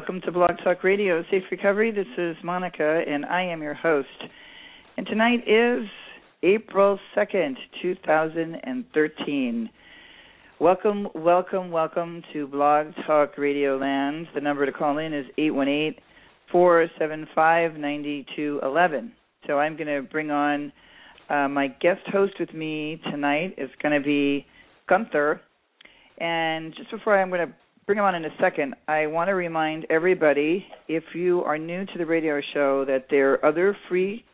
welcome to Blog Talk Radio Safe Recovery. This is Monica, and I am your host. And tonight is April 2nd, 2013. Welcome, welcome, welcome to Blog Talk Radio Land. The number to call in is 818 475 9211. So I'm going to bring on uh, my guest host with me tonight is going to be Gunther. And just before I'm going to bring him on in a second, I want to remind everybody if you are new to the radio show that there are other free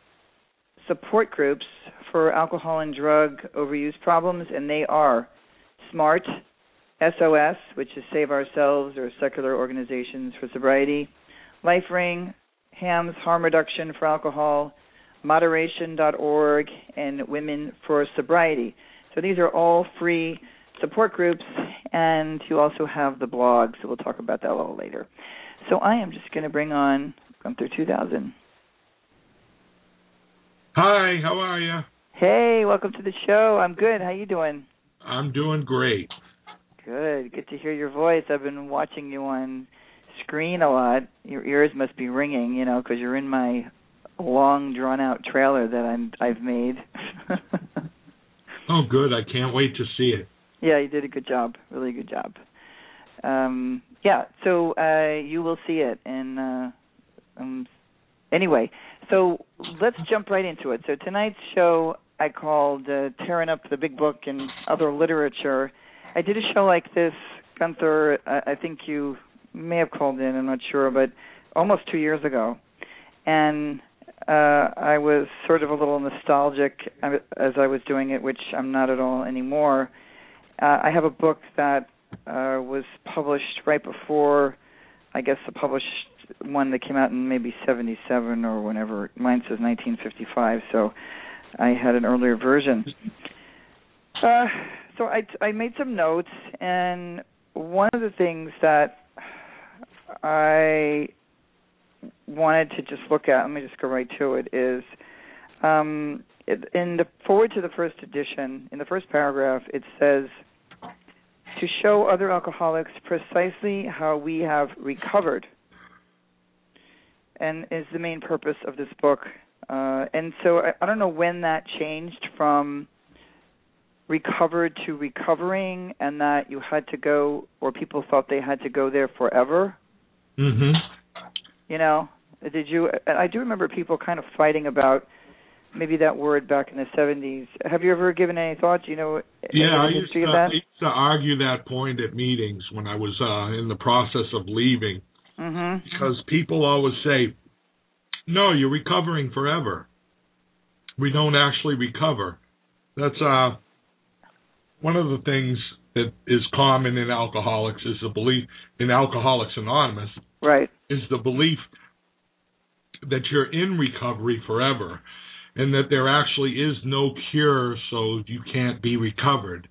support groups for alcohol and drug overuse problems, and they are SMART, SOS, which is Save Ourselves or Secular Organizations for Sobriety, Life Ring, HAMS, Harm Reduction for Alcohol, Moderation.org, and Women for Sobriety. So these are all free support groups, and you also have the blog, so we'll talk about that a little later. So I am just going to bring on Gunther 2000. Hi, how are you? Hey, welcome to the show. I'm good. How you doing? I'm doing great. Good. Good to hear your voice. I've been watching you on screen a lot. Your ears must be ringing, you know, because you're in my long, drawn-out trailer that I'm I've made. Oh, good. I can't wait to see it. Yeah, you did a good job. Really good job. Um, yeah. So uh, you will see it, and uh, um, anyway, so let's jump right into it. So tonight's show I called uh, "Tearing Up the Big Book and Other Literature." I did a show like this, Gunther. I, I think you may have called in. I'm not sure, but almost two years ago, and uh, I was sort of a little nostalgic uh, as I was doing it, which I'm not at all anymore. Uh, I have a book that uh, was published right before, I guess, the published one that came out in maybe 77 or whenever. Mine says 1955, so I had an earlier version. Uh, so I, I made some notes, and one of the things that I wanted to just look at, let me just go right to it, is um, in the forward to the first edition, in the first paragraph, it says to show other alcoholics precisely how we have recovered, and is the main purpose of this book. Uh, and so I, I don't know when that changed from recovered to recovering, and that you had to go, or people thought they had to go there forever. Mm-hmm. You know, did you? I do remember people kind of fighting about maybe that word back in the seventies. Have you ever given any thought? Do you know Yeah, I used, to, I used to argue that point at meetings when I was uh, in the process of leaving Mm-hmm. because people always say, "No, you're recovering forever." We don't actually recover. That's uh one of the things that is common in alcoholics is the belief in Alcoholics Anonymous Right. is the belief that you're in recovery forever and that there actually is no cure so you can't be recovered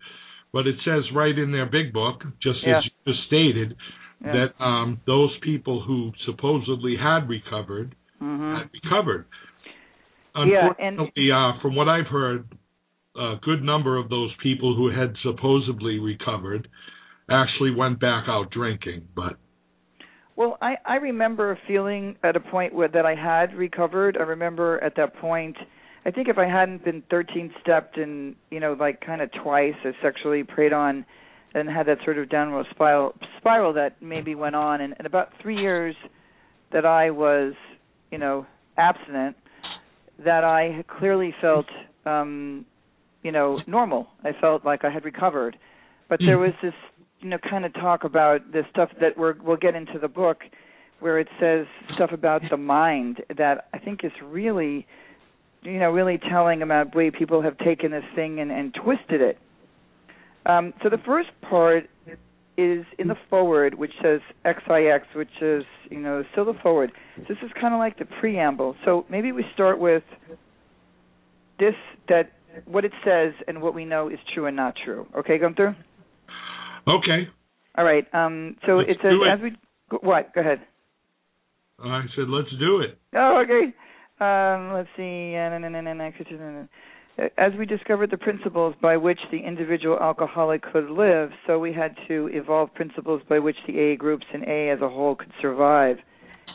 but it says right in their big book just Yeah. as you just stated Yeah. that um those people who supposedly had recovered Mm-hmm. had recovered Yeah, and- Unfortunately, uh, from what I've heard, a good number of those people who had supposedly recovered actually went back out drinking. But Well, I I remember feeling at a point where that I had recovered. I remember at that point, I think if I hadn't been 13 stepped and you know like kind of twice or sexually preyed on, and had that sort of downward spiral spiral that maybe went on, and, and about three years that I was you know abstinent, that I clearly felt um you know normal. I felt like I had recovered, but there was this you know kind of talk about the stuff that we're we'll get into the book where it says stuff about the mind that I think is really you know really telling about the way people have taken this thing and, and twisted it. Um, so the first part is in the forward, which says XIX, which is you know still the forward. This is kind of like the preamble. So maybe we start with this that what it says and what we know is true and not true. Okay, Gunther. Okay. All right. Um, so let's it. as we what? Go ahead. I said let's do it. Oh, okay. Um, let's see. As we discovered the principles by which the individual alcoholic could live, so we had to evolve principles by which the AA groups and AA as a whole could survive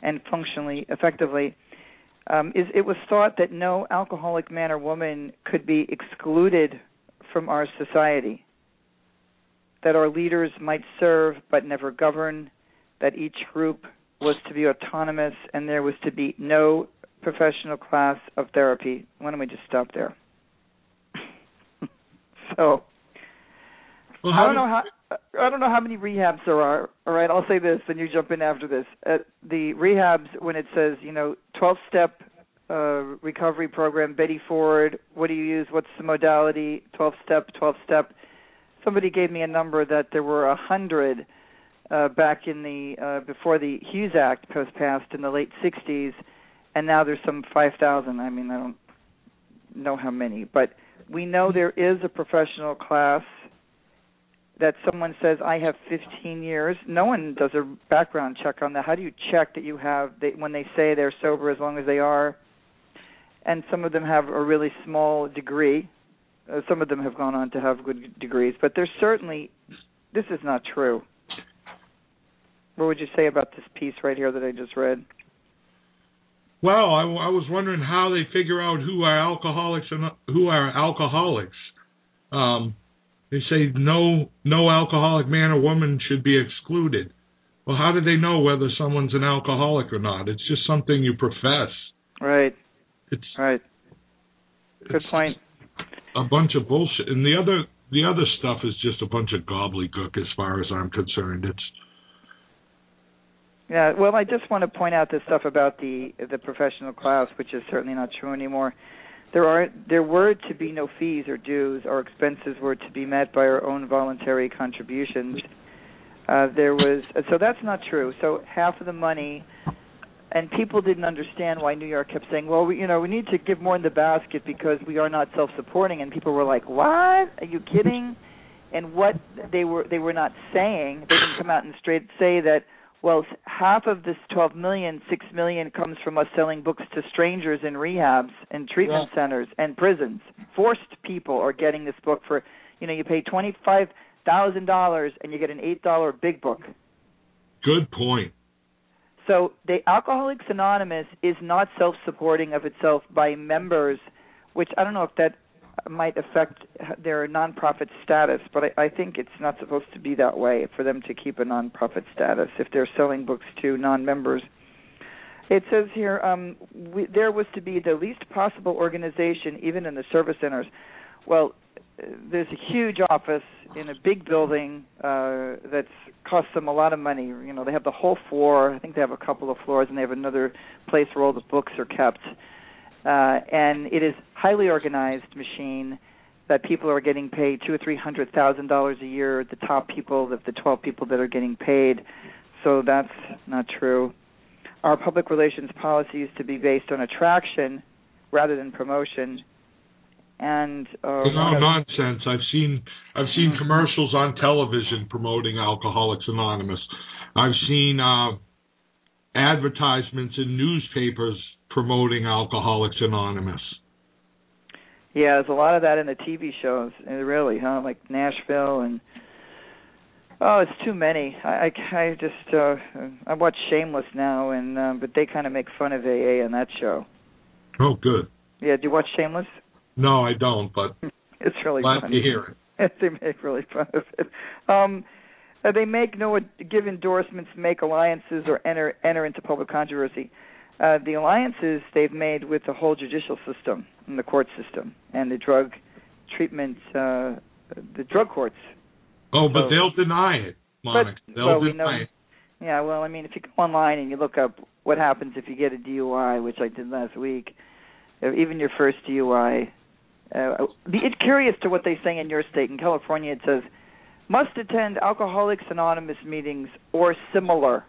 and functionally effectively. Um, is, it was thought that no alcoholic man or woman could be excluded from our society that our leaders might serve but never govern, that each group was to be autonomous and there was to be no professional class of therapy. Why don't we just stop there? so Well, I don't know how I don't know how many rehabs there are. All right, I'll say this, and you jump in after this. Uh, the rehabs, when it says you know twelve step uh, recovery program, Betty Ford, what do you use? What's the modality? Twelve step, twelve step. Somebody gave me a number that there were a hundred uh, back in the uh, before the Hughes Act was passed in the late '60s, and now there's some five thousand. I mean, I don't know how many, but we know there is a professional class that someone says I have 15 years. No one does a background check on that. How do you check that you have they, when they say they're sober as long as they are? And some of them have a really small degree. Uh, some of them have gone on to have good degrees, but there's certainly this is not true. What would you say about this piece right here that I just read? Well, I, I was wondering how they figure out who are alcoholics and who are alcoholics. Um, they say no, no alcoholic man or woman should be excluded. Well, how do they know whether someone's an alcoholic or not? It's just something you profess. Right, It's right. Good it's point. A bunch of bullshit, and the other the other stuff is just a bunch of gobbledygook as far as I'm concerned. It's Yeah, well, I just want to point out this stuff about the the professional class, which is certainly not true anymore. There are there were to be no fees or dues. Our expenses were to be met by our own voluntary contributions. Uh, there was so that's not true. So half of the money, and people didn't understand why New York kept saying, "Well, we, you know, we need to give more in the basket because we are not self-supporting." And people were like, "What? Are you kidding?" And what they were they were not saying, they didn't come out and straight say that well, half of this 12 million, 6 million comes from us selling books to strangers in rehabs and treatment centers and prisons. Forced people are getting this book for, you know, you pay $25,000 and you get an $8 big book. good point. So, the Alcoholics Anonymous is not self-supporting of itself by members, which I don't know if that might affect their nonprofit status, but I, I think it's not supposed to be that way for them to keep a nonprofit status if they're selling books to non-members. It says here um, we, there was to be the least possible organization, even in the service centers. Well, there's a huge office in a big building uh, that's cost them a lot of money. You know, they have the whole floor. I think they have a couple of floors, and they have another place where all the books are kept uh, and it is highly organized machine that people are getting paid two or three hundred thousand dollars a year. The top people, the, the twelve people that are getting paid, so that's not true. Our public relations policy is to be based on attraction rather than promotion. And uh, It's nonsense. I've seen I've seen commercials on television promoting Alcoholics Anonymous. I've seen uh, advertisements in newspapers promoting Alcoholics Anonymous. Yeah, there's a lot of that in the TV shows. uh, Really, huh? Like Nashville and oh, it's too many. I I, I just uh I watch Shameless now, and um, but they kind of make fun of AA in that show. Oh, good. Yeah, do you watch Shameless? No, I don't, but It's really glad funny. to hear it. they make really fun of it. Um, uh, they make no give endorsements, make alliances, or enter enter into public controversy. Uh, the alliances they've made with the whole judicial system and the court system and the drug treatment, uh, the drug courts. Oh, but So- they'll deny it, Monica. they'll well, we deny know- it. Yeah, well, I mean, if you go online and you look up what happens if you get a DUI, which I did last week, uh, even your first DUI, uh, be it's curious to what they say in your state. In California, it says must attend Alcoholics Anonymous meetings or similar.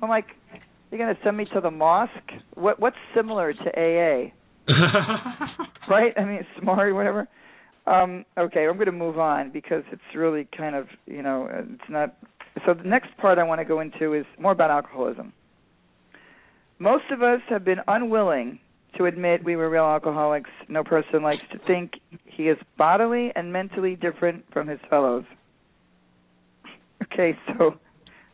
I'm like, you're gonna send me to the mosque? What what's similar to AA? right? I mean, smart or whatever. Um, okay, I'm going to move on because it's really kind of, you know, it's not. So the next part I want to go into is more about alcoholism. Most of us have been unwilling to admit we were real alcoholics. No person likes to think he is bodily and mentally different from his fellows. Okay, so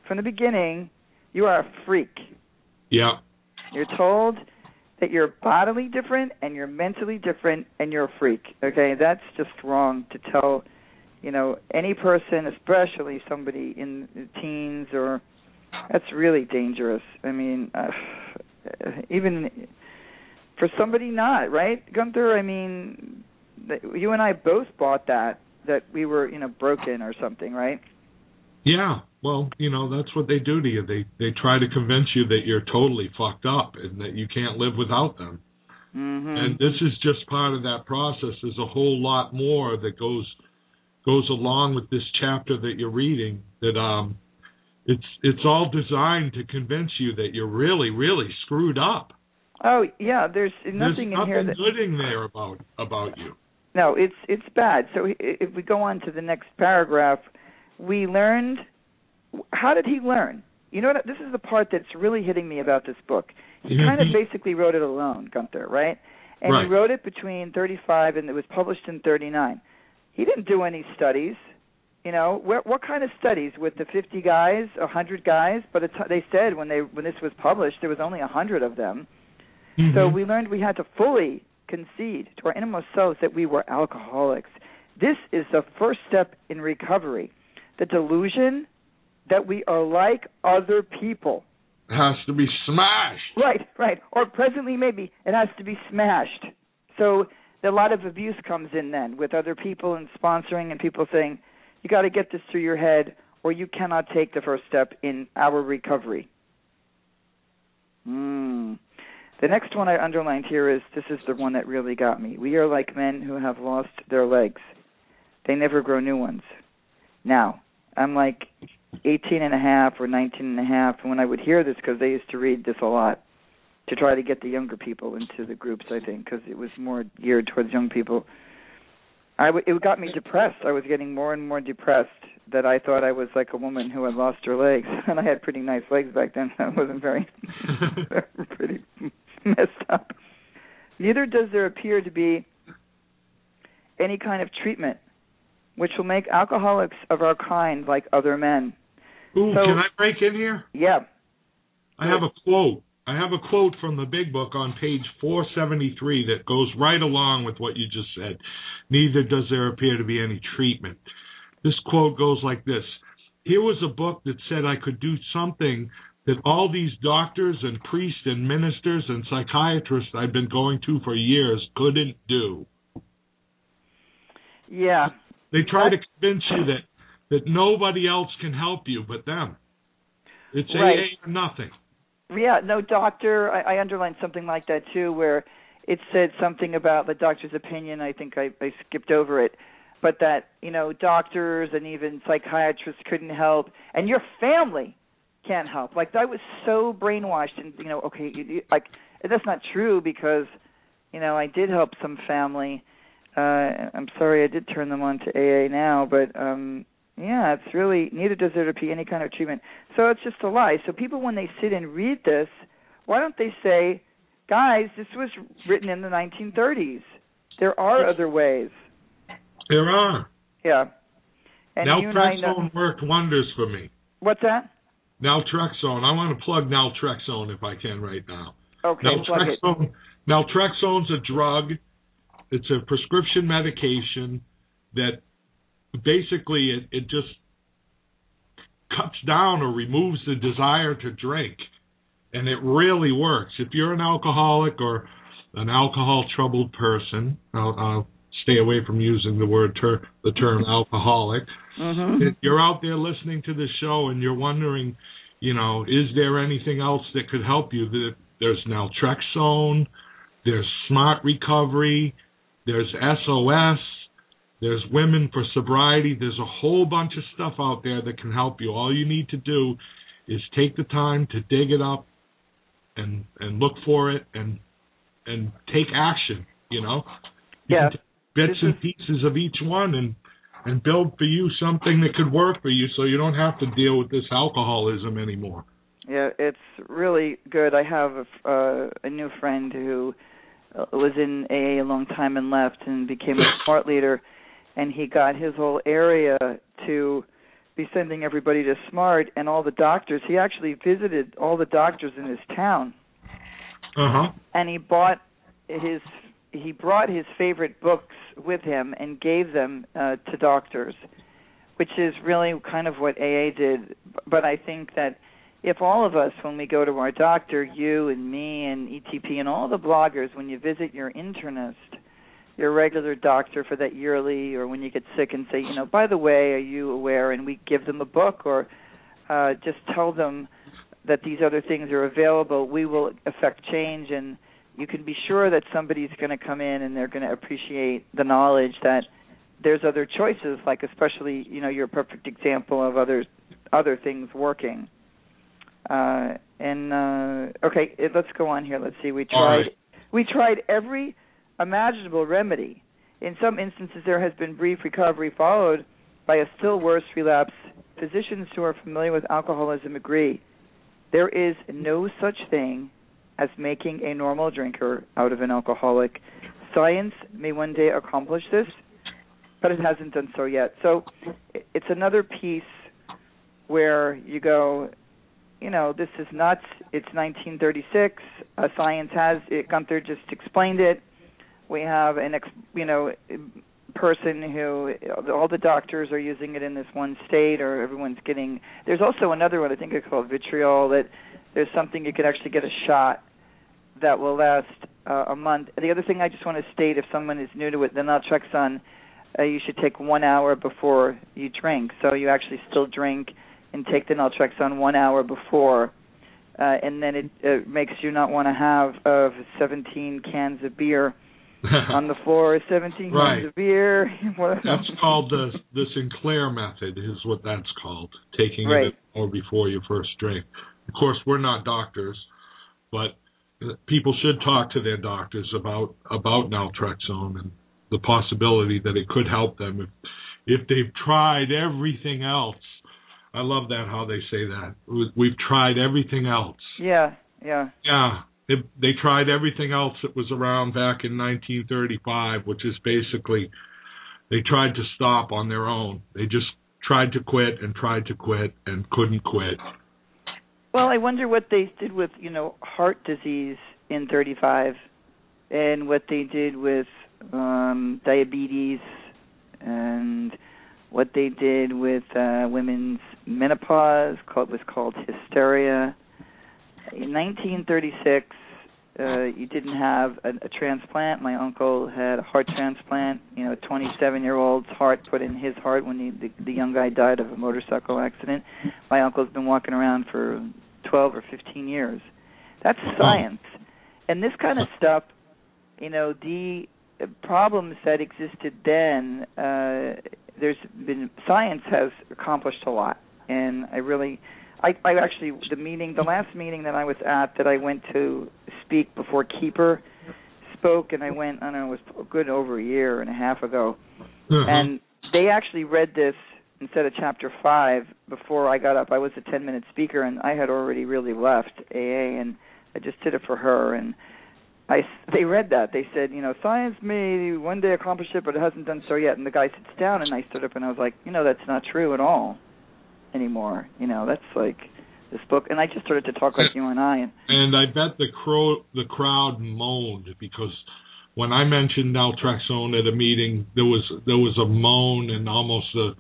from the beginning, you are a freak. yeah. You're told that you're bodily different and you're mentally different and you're a freak. Okay, that's just wrong to tell, you know, any person, especially somebody in the teens or that's really dangerous. I mean, uh, even for somebody not, right? Gunther, I mean, you and I both bought that that we were, you know, broken or something, right? Yeah. Well, you know, that's what they do to you. They they try to convince you that you're totally fucked up and that you can't live without them. mm-hmm. And this is just part of that process. There's a whole lot more that goes goes along with this chapter that you're reading that um it's it's all designed to convince you that you're really really screwed up. Oh, yeah, there's nothing There's in here that in there about about you. No, it's it's bad. So if we go on to the next paragraph, we learned. How did he learn? You know what? This is the part that's really hitting me about this book. He kind of basically wrote it alone, Gunther, right? And Right. he wrote it between 35 and it was published in 39. He didn't do any studies. You know, where, what kind of studies with the 50 guys, 100 guys? But it's, they said when they when this was published, there was only 100 of them. So Mhm. we learned we had to fully concede to our innermost selves that we were alcoholics. This is the first step in recovery. The delusion that we are like other people. has to be smashed. Right, right. Or presently, maybe it has to be smashed. So a lot of abuse comes in then with other people and sponsoring and people saying, you got to get this through your head or you cannot take the first step in our recovery. Mm. The next one I underlined here is this is the one that really got me. We are like men who have lost their legs. They never grow new ones. Now, I'm like 18 and a half or 19 and a half and when I would hear this because they used to read this a lot to try to get the younger people into the groups I think because it was more geared towards young people. I w- it got me depressed. I was getting more and more depressed that I thought I was like a woman who had lost her legs and I had pretty nice legs back then. I wasn't very pretty messed up. Neither does there appear to be any kind of treatment which will make alcoholics of our kind like other men. Ooh, So- can I break in here? Yeah. I have a quote. I have a quote from the big book on page 473 that goes right along with what you just said. Neither does there appear to be any treatment. This quote goes like this Here was a book that said I could do something that all these doctors and priests and ministers and psychiatrists I've been going to for years couldn't do. Yeah. They try to convince you that, that nobody else can help you but them. It's Right. AA or nothing. Yeah, no doctor. I, I underlined something like that too, where it said something about the doctor's opinion. I think I, I skipped over it, but that you know doctors and even psychiatrists couldn't help, and your family can't help. Like I was so brainwashed, and you know, okay, you, you, like that's not true because you know I did help some family. Uh I'm sorry I did turn them on to AA now, but um yeah, it's really neither does there be any kind of treatment. So it's just a lie. So people when they sit and read this, why don't they say guys, this was written in the 1930s. There are other ways. There are. Yeah. And and know, worked wonders for me. what's that? Naltrexone. I want to plug Naltrexone if I can right now. Okay. Naltrexone. Naltrexone's a drug. It's a prescription medication that basically it, it just cuts down or removes the desire to drink, and it really works. If you're an alcoholic or an alcohol troubled person, I'll, I'll stay away from using the word ter- the term alcoholic. hmm If you're out there listening to this show and you're wondering, you know, is there anything else that could help you? There's naltrexone, there's smart recovery, there's SOS, there's women for sobriety. There's a whole bunch of stuff out there that can help you. All you need to do is take the time to dig it up and and look for it and and take action. You know, you Yeah. Bits and pieces of each one and and build for you something that could work for you, so you don't have to deal with this alcoholism anymore. Yeah, it's really good. I have a, uh, a new friend who uh, was in AA a long time and left and became a smart leader, and he got his whole area to be sending everybody to smart and all the doctors. He actually visited all the doctors in his town, Uh huh. and he bought his he brought his favorite books with him and gave them uh, to doctors, which is really kind of what AA did. But I think that if all of us, when we go to our doctor, you and me and ETP and all the bloggers, when you visit your internist, your regular doctor for that yearly, or when you get sick and say, you know, by the way, are you aware? And we give them a book or uh, just tell them that these other things are available, we will affect change and you can be sure that somebody's going to come in and they're going to appreciate the knowledge that there's other choices like especially you know you're a perfect example of other other things working. Uh and uh okay it, let's go on here. Let's see. We tried right. we tried every imaginable remedy. In some instances there has been brief recovery followed by a still worse relapse. Physicians who are familiar with alcoholism agree. There is no such thing as making a normal drinker out of an alcoholic. Science may one day accomplish this, but it hasn't done so yet. So it's another piece where you go, you know, this is nuts. It's 1936. Uh, science has it. Gunther just explained it. We have an, ex, you know, person who all the doctors are using it in this one state, or everyone's getting. There's also another one. I think it's called Vivitrol. That there's something you could actually get a shot that will last uh, a month. The other thing I just want to state, if someone is new to it, the naltrexone, uh, you should take one hour before you drink. So you actually still drink and take the naltrexone one hour before, uh, and then it uh, makes you not want to have uh, 17 cans of beer on the floor. 17 Right. cans of beer. That's called the the Sinclair method, is what that's called. Taking Right. it or before you first drink. Of course, we're not doctors, but people should talk to their doctors about about naltrexone and the possibility that it could help them if if they've tried everything else. I love that how they say that. We- We've tried everything else. Yeah, yeah. Yeah, they, they tried everything else that was around back in 1935, which is basically they tried to stop on their own. They just tried to quit and tried to quit and couldn't quit. Well, I wonder what they did with, you know, heart disease in 35 and what they did with um diabetes and what they did with uh women's menopause called was called hysteria. In 1936 uh you didn't have a, a transplant. My uncle had a heart transplant, you know, a 27-year-old's heart put in his heart when he, the, the young guy died of a motorcycle accident. My uncle's been walking around for 12 or 15 years. That's science. And this kind of stuff, you know, the problems that existed then, uh there's been science has accomplished a lot. And I really I I actually the meeting the last meeting that I was at that I went to speak before Keeper spoke and I went I don't know it was a good over a year and a half ago Uh-huh. and they actually read this instead of chapter five before I got up. I was a ten minute speaker and I had already really left AA and I just did it for her and I they read that. They said, you know, science may one day accomplish it, but it hasn't done so yet. And the guy sits down, and I stood up and I was like, you know, that's not true at all anymore. You know, that's like this book. And I just started to talk like you and I. And, And I bet the crow the crowd moaned because when I mentioned naltrexone at a meeting, there was there was a moan and almost a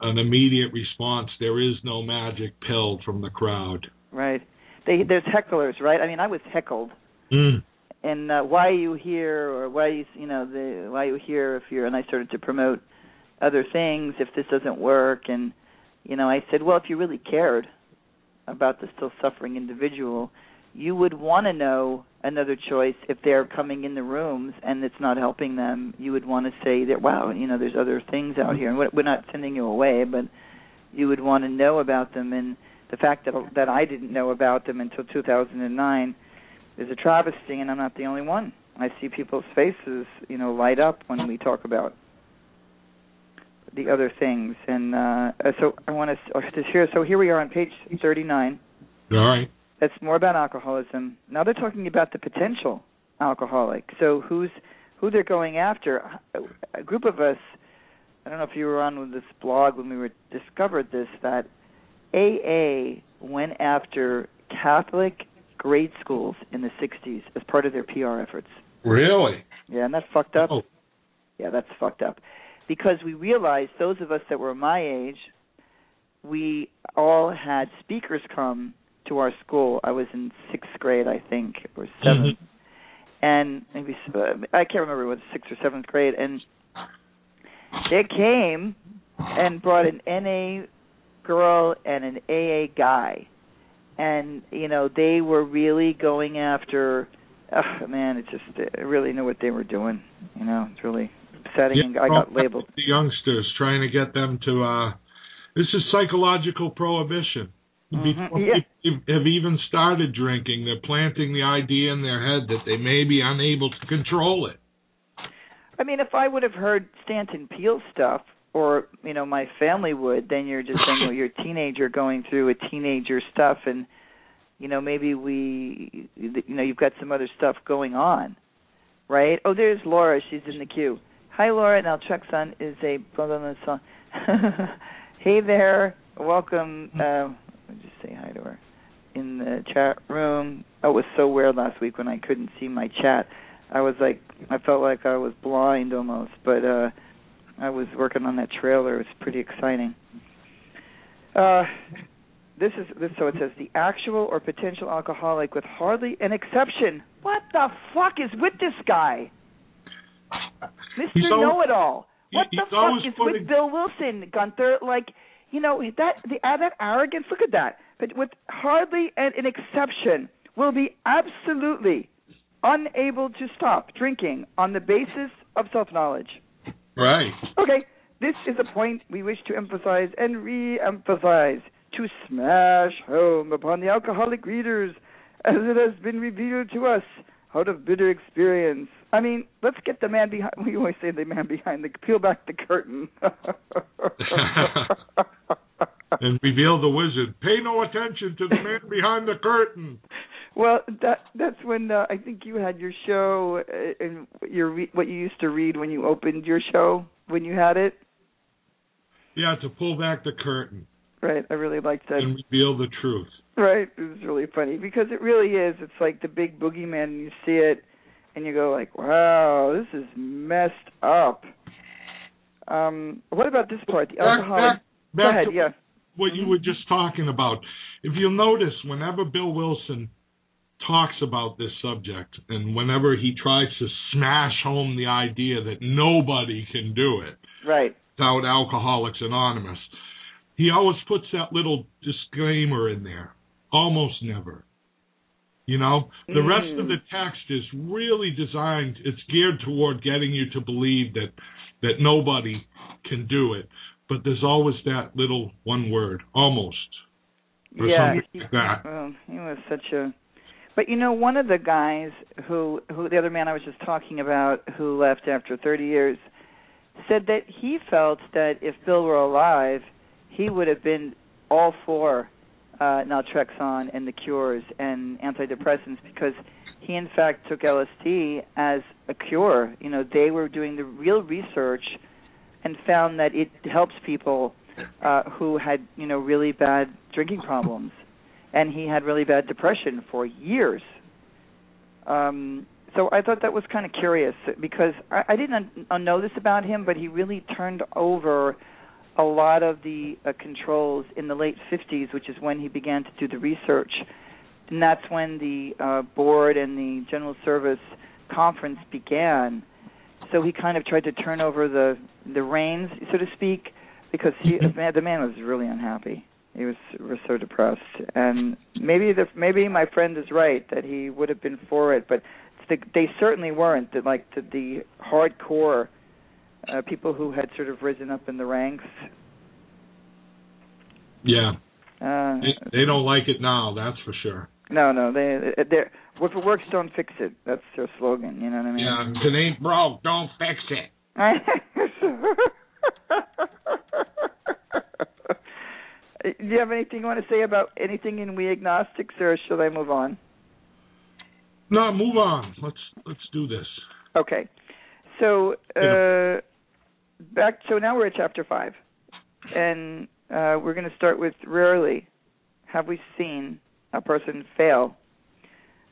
an immediate response. There is no magic pill from the crowd. right? They there's hecklers, right? I mean, I was heckled. Mm. and uh, why are you here or why are you you know the why are you here if you're and I started to promote other things if this doesn't work and you know I said well if you really cared about the still suffering individual you would want to know another choice if they're coming in the rooms and it's not helping them. You would want to say that wow you know there's other things out here. And we're not sending you away but you would want to know about them. And the fact that that I didn't know about them until 2009 is a travesty, and I'm not the only one. I see people's faces, you know, light up when we talk about the other things. And uh, so I want to just here. So here we are on page 39. All right. That's more about alcoholism. Now they're talking about the potential alcoholic. So who's who they're going after? A group of us. I don't know if you were on with this blog when we were discovered this that AA went after Catholic grade schools in the 60s as part of their PR efforts. Really? Yeah, and that's fucked up. Oh. Yeah, that's fucked up. Because we realized those of us that were my age, we all had speakers come to our school. I was in sixth grade, I think, or 7th and maybe uh, I can't remember what sixth or seventh grade, and they came and brought an NA girl and an AA guy, and you know they were really going after. Oh man, it just I really knew what they were doing. You know, it's really upsetting. and I got labeled. The youngsters trying to get them to. uh This is psychological prohibition. Mhm, Before yeah. people have even started drinking, they're planting the idea in their head that they may be unable to control it. I mean, if I would have heard Stanton Peele stuff, or you know, my family would, then you're just saying, well, you're a teenager going through a teenager stuff, and you know, maybe we, you know, you've got some other stuff going on, right? Oh, there's Laura. She's in the queue. Hi, Laura. Now, Son is a blah blah blah song. hey there, welcome. Uh, let me just say hi to her in the chat room. Oh, it was so weird last week when I couldn't see my chat. I was like I felt like I was blind almost, but uh I was working on that trailer. It was pretty exciting. Uh this is this so it says the actual or potential alcoholic with hardly an exception. What the fuck is with this guy? Mr. Know It All. What the fuck is putting- with Bill Wilson, Gunther? Like, you know, that the uh, that arrogance, look at that. But with hardly an, an exception will be absolutely unable to stop drinking on the basis of self-knowledge. Right. Okay, this is a point we wish to emphasize and re-emphasize to smash home upon the alcoholic readers as it has been revealed to us out of bitter experience. I mean, let's get the man behind. We always say the man behind the peel back the curtain. And reveal the wizard. Pay no attention to the man behind the curtain. well, that that's when uh, I think you had your show uh, and your re- what you used to read when you opened your show when you had it. Yeah, to pull back the curtain Right, I really liked that. and reveal the truth. Right, it was really funny because it really is. It's like the big boogeyman, and you see it, and you go like, "Wow, this is messed up." Um, what about this part? The Back, alcoholic. back, Go back ahead. Yeah. what you were just talking about. If you'll notice, whenever Bill Wilson talks about this subject and whenever he tries to smash home the idea that nobody can do it Right. without Alcoholics Anonymous, he always puts that little disclaimer in there. Almost never. You know, the rest of Mm. the text is really designed. It's geared toward getting you to believe that that nobody can do it, but there's always that little one word, almost, or yeah. something like that. Well, he was such a. But you know, one of the guys who, who the other man I was just talking about, who left after 30 years, said that he felt that if Bill were alive, he would have been all for uh, naltrexone and the cures and antidepressants because he in fact took LSD as a cure. You know, they were doing the real research and found that it helps people uh who had, you know, really bad drinking problems. And he had really bad depression for years. Um so I thought that was kind of curious because I, I didn't un- know this about him, but he really turned over a lot of the uh, controls in the late 50s, which is when he began to do the research and that's when the uh, board and the general service conference began. So he kind of tried to turn over the the reins, so to speak, because he mm-hmm. the man was really unhappy. He was was so depressed, and maybe the maybe my friend is right that he would have been for it, but the, they certainly weren't. The, like the, the hardcore uh, people who had sort of risen up in the ranks. Yeah. Uh, they, they don't like it now, that's for sure. No, no, they they if it works, don't fix it. That's their slogan. You know what I mean? Yeah, if it ain't broke, don't fix it. Do you have anything you want to say about anything in We Agnostics, or should I move on? No, move on. Let's let's do this. Okay. So uh, back. So now we're at chapter five, and uh, we're going to start with rarely have we seen a person fail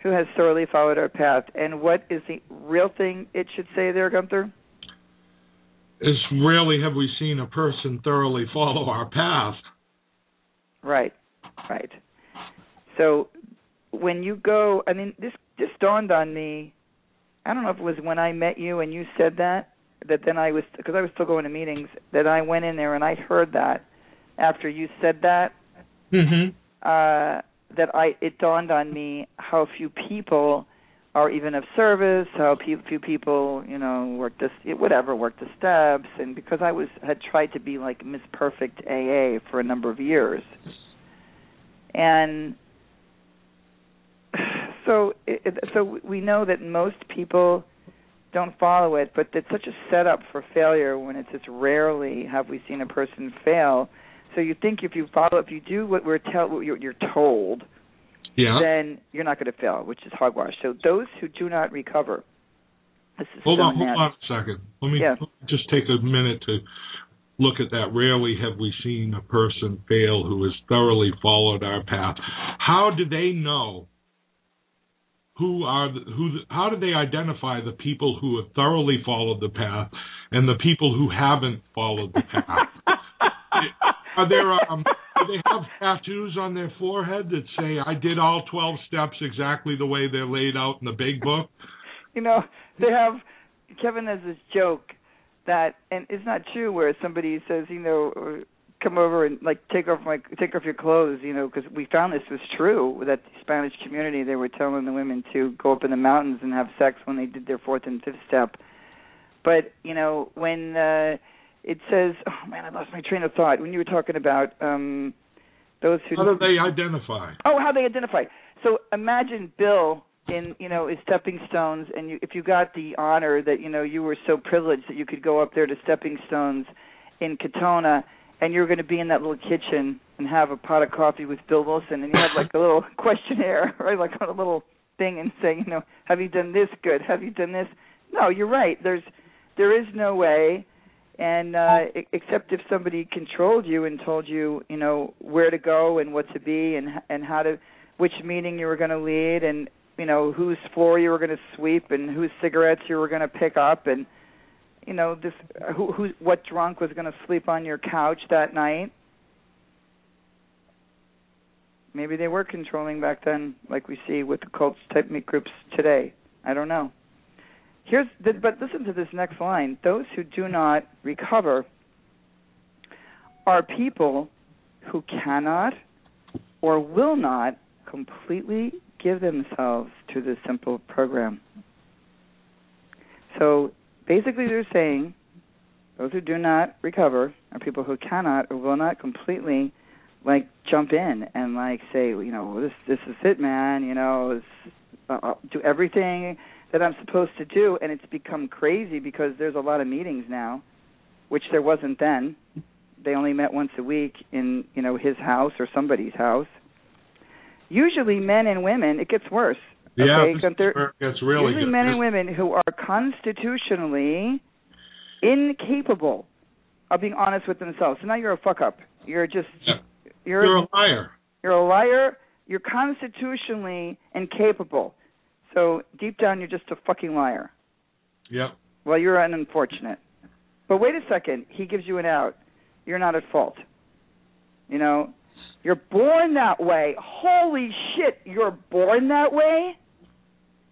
who has thoroughly followed our path. And what is the real thing it should say there, Gunther? Is rarely have we seen a person thoroughly follow our path. Right, right. So when you go, I mean, this this dawned on me. I don't know if it was when I met you and you said that. That then I was because I was still going to meetings. That I went in there and I heard that after you said that. Mm-hmm. Uh, that I it dawned on me how few people are even of service, how few, few people, you know, work this whatever, work the steps and because I was had tried to be like Miss Perfect AA for a number of years. And so it, so we know that most people don't follow it, but it's such a setup for failure when it's just rarely have we seen a person fail so you think if you follow, if you do what we're tell, what you're, you're told, yeah. then you're not going to fail, which is hogwash. So those who do not recover. hold on, hold on a second. Let me, yeah. just take a minute to look at that. Rarely have we seen a person fail who has thoroughly followed our path. How do they know who are the, who? How do they identify the people who have thoroughly followed the path and the people who haven't followed the path? Are there um do they have tattoos on their forehead that say I did all 12 steps exactly the way they're laid out in the big book? You know, they have Kevin has this joke that and it's not true where somebody says, you know, come over and like take off my take off your clothes, you know, because we found this was true that the Spanish community they were telling the women to go up in the mountains and have sex when they did their fourth and fifth step. But, you know, when uh it says, oh man, I lost my train of thought when you were talking about um those who. How do they identify? Oh, how they identify. So imagine Bill in you know his stepping stones, and you, if you got the honor that you know you were so privileged that you could go up there to stepping stones in Katonah, and you're going to be in that little kitchen and have a pot of coffee with Bill Wilson, and you have like a little questionnaire, right, like on a little thing, and saying, you know, have you done this good? Have you done this? No, you're right. There's there is no way and uh except if somebody controlled you and told you you know where to go and what to be and and how to which meeting you were going to lead and you know whose floor you were going to sweep and whose cigarettes you were going to pick up and you know this who who what drunk was going to sleep on your couch that night maybe they were controlling back then like we see with the cult type meet groups today i don't know Here's the, but listen to this next line. Those who do not recover are people who cannot or will not completely give themselves to this simple program. So basically they're saying those who do not recover are people who cannot or will not completely like jump in and like say, you know, this this is it, man. You know, uh, uh, do everything that I'm supposed to do, and it's become crazy because there's a lot of meetings now, which there wasn't then. They only met once a week in you know his house or somebody's house. Usually, men and women. It gets worse. Yeah, Okay, Gunther, gets really usually good. men and women who are constitutionally incapable of being honest with themselves. So now you're a fuck up. You're just Yeah. you're You're a liar. you're a liar. You're constitutionally incapable. So deep down, you're just a fucking liar. Yep. Well, you're an unfortunate. But wait a second. He gives you an out. You're not at fault. You know, you're born that way. Holy shit, you're born that way.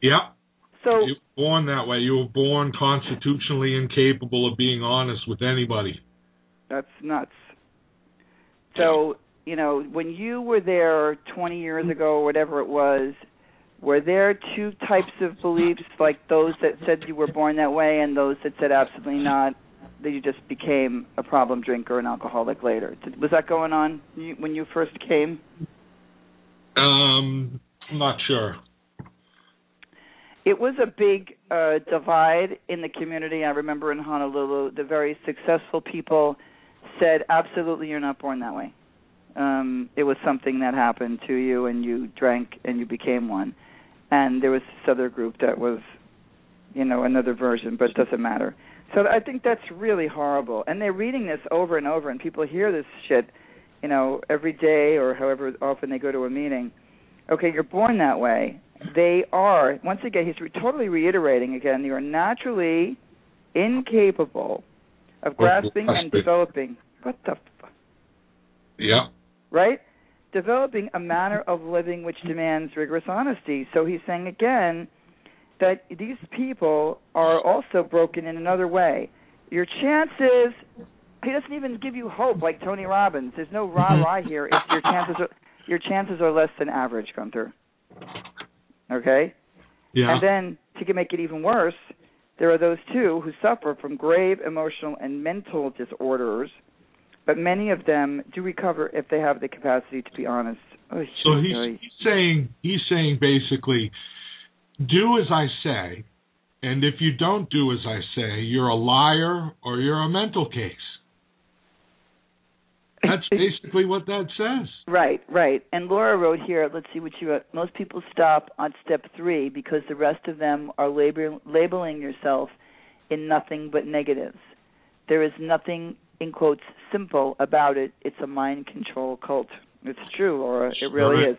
Yep. So You were born that way. You were born constitutionally incapable of being honest with anybody. That's nuts. So, you know, when you were there 20 years ago or whatever it was, were there two types of beliefs, like those that said you were born that way and those that said absolutely not, that you just became a problem drinker and alcoholic later? Was that going on when you first came? Um, I'm not sure. It was a big uh, divide in the community. I remember in Honolulu, the very successful people said, "Absolutely, you're not born that way." Um, it was something that happened to you, and you drank, and you became one. And there was this other group that was, you know, another version, but it doesn't matter. So I think that's really horrible. And they're reading this over and over, and people hear this shit, you know, every day or however often they go to a meeting. Okay, you're born that way. They are once again. He's re- totally reiterating again. You are naturally incapable of grasping and developing. What the f- yeah. right? Developing a manner of living which demands rigorous honesty. So he's saying again that these people are also broken in another way. Your chances he doesn't even give you hope like Tony Robbins. There's no rah rah mm-hmm. here. It's your chances are your chances are less than average, Gunther. Okay? Yeah. And then to make it even worse, there are those too who suffer from grave emotional and mental disorders, but many of them do recover if they have the capacity to be honest. Oh, So he's, he's saying he's saying basically, do as I say, and if you don't do as I say, you're a liar or you're a mental case. That's basically what that says. Right, right. And Laura wrote here, let's see what you wrote. Most people stop on step three because the rest of them are label, labeling yourself in nothing but negatives. There is nothing, in quotes, simple about it. It's a mind control cult. It's true, Laura. It really Right. is.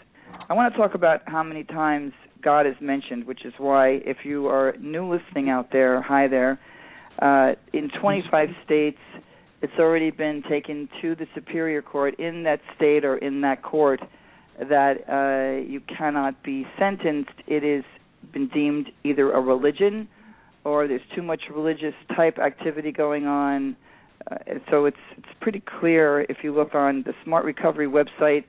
I want to talk about how many times God is mentioned, which is why, if you are new listening out there, hi there, uh, in 25 states, it's already been taken to the superior court in that state or in that court that uh, you cannot be sentenced. It has been deemed either a religion or there's too much religious type activity going on. Uh, so it's it's pretty clear if you look on the Smart Recovery website.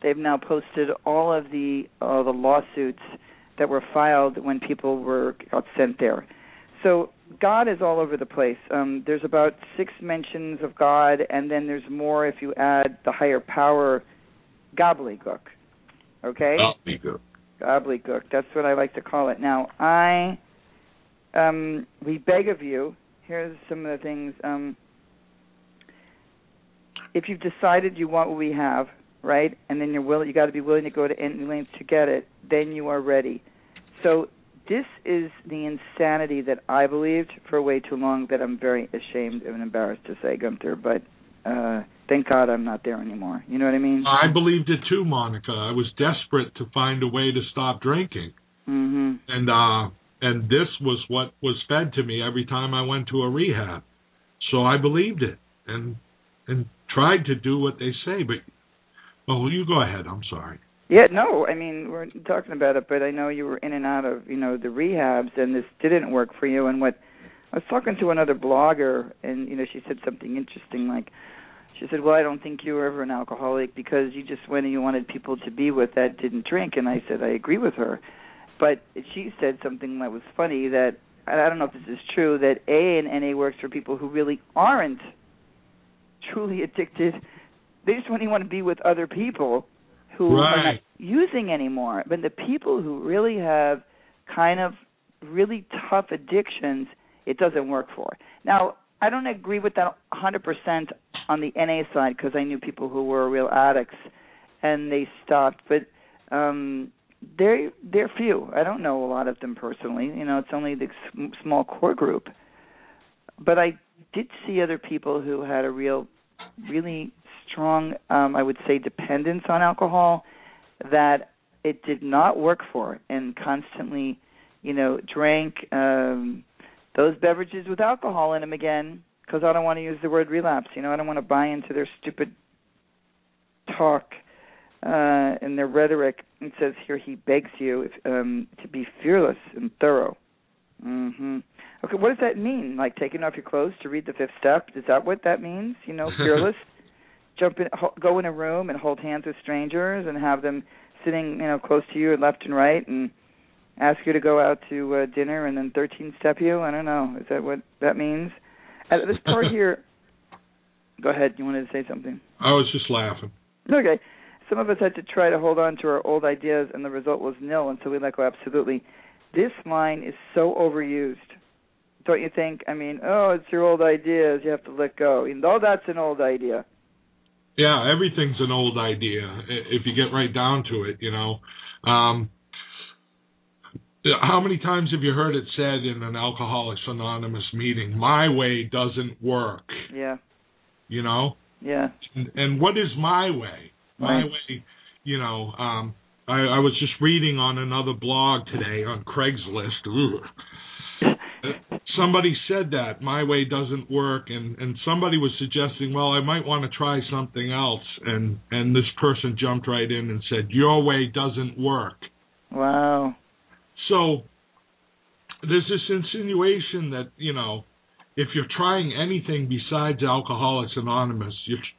They've now posted all of the uh, the lawsuits that were filed when people were got sent there. So God is all over the place. Um, there's about six mentions of God, and then there's more if you add the higher power gobbledygook. Okay, be gobbledygook. That's what I like to call it. Now, I, um, we beg of you. Here's some of the things. Um, if you've decided you want what we have, right, and then you're willing, you got to be willing to go to any length to get it. Then you are ready. So this is the insanity that I believed for way too long that I'm very ashamed and embarrassed to say, Gunther. But uh thank God I'm not there anymore. You know what I mean? I believed it too, Monica. I was desperate to find a way to stop drinking, Mm-hmm. and uh, and this was what was fed to me every time I went to a rehab. So I believed it and and tried to do what they say. But well, you go ahead. I'm sorry. Yeah, no, I mean we're talking about it, but I know you were in and out of you know the rehabs, and this didn't work for you. And what I was talking to another blogger, and you know she said something interesting, like she said, "Well, I don't think you were ever an alcoholic because you just went and you wanted people to be with that didn't drink." And I said, "I agree with her," but she said something that was funny that I don't know if this is true that A and NA works for people who really aren't truly addicted. They just only want to be with other people who are not using anymore. But the people who really have kind of really tough addictions, it doesn't work for. Now, I don't agree with that 100% on the NA side because I knew people who were real addicts and they stopped. But um they're they're few. I don't know a lot of them personally. You know, it's only the small core group. But I did see other people who had a real, really strong, um, I would say, dependence on alcohol that it did not work for, and constantly, you know, drank um, those beverages with alcohol in them again because I don't want to use the word relapse. You know, I don't want to buy into their stupid talk uh, and their rhetoric. It says here he begs you if, um, to be fearless and thorough. Mhm. Okay, what does that mean? Like taking off your clothes to read the fifth step? Is that what that means? You know, fearless. Jump in, go in a room and hold hands with strangers and have them sitting, you know, close to you and left and right, and ask you to go out to uh, dinner and then 13 step you. I don't know. Is that what that means? At this part here. Go ahead. You wanted to say something? I was just laughing. Okay. Some of us had to try to hold on to our old ideas, and the result was nil. And so we let go. Absolutely. This line is so overused. Don't you think? I mean, oh, it's your old ideas. You have to let go. You know, that's an old idea. Yeah, everything's an old idea if you get right down to it. You know, um, how many times have you heard it said in an Alcoholics Anonymous meeting, "My way doesn't work"? Yeah. You know. Yeah. And, and what is my way? My right. way, you know. Um, I, I was just reading on another blog today on Craigslist. Somebody said that my way doesn't work, and and somebody was suggesting, well, I might want to try something else, and and this person jumped right in and said, your way doesn't work. Wow. So there's this insinuation that you know if you're trying anything besides Alcoholics Anonymous,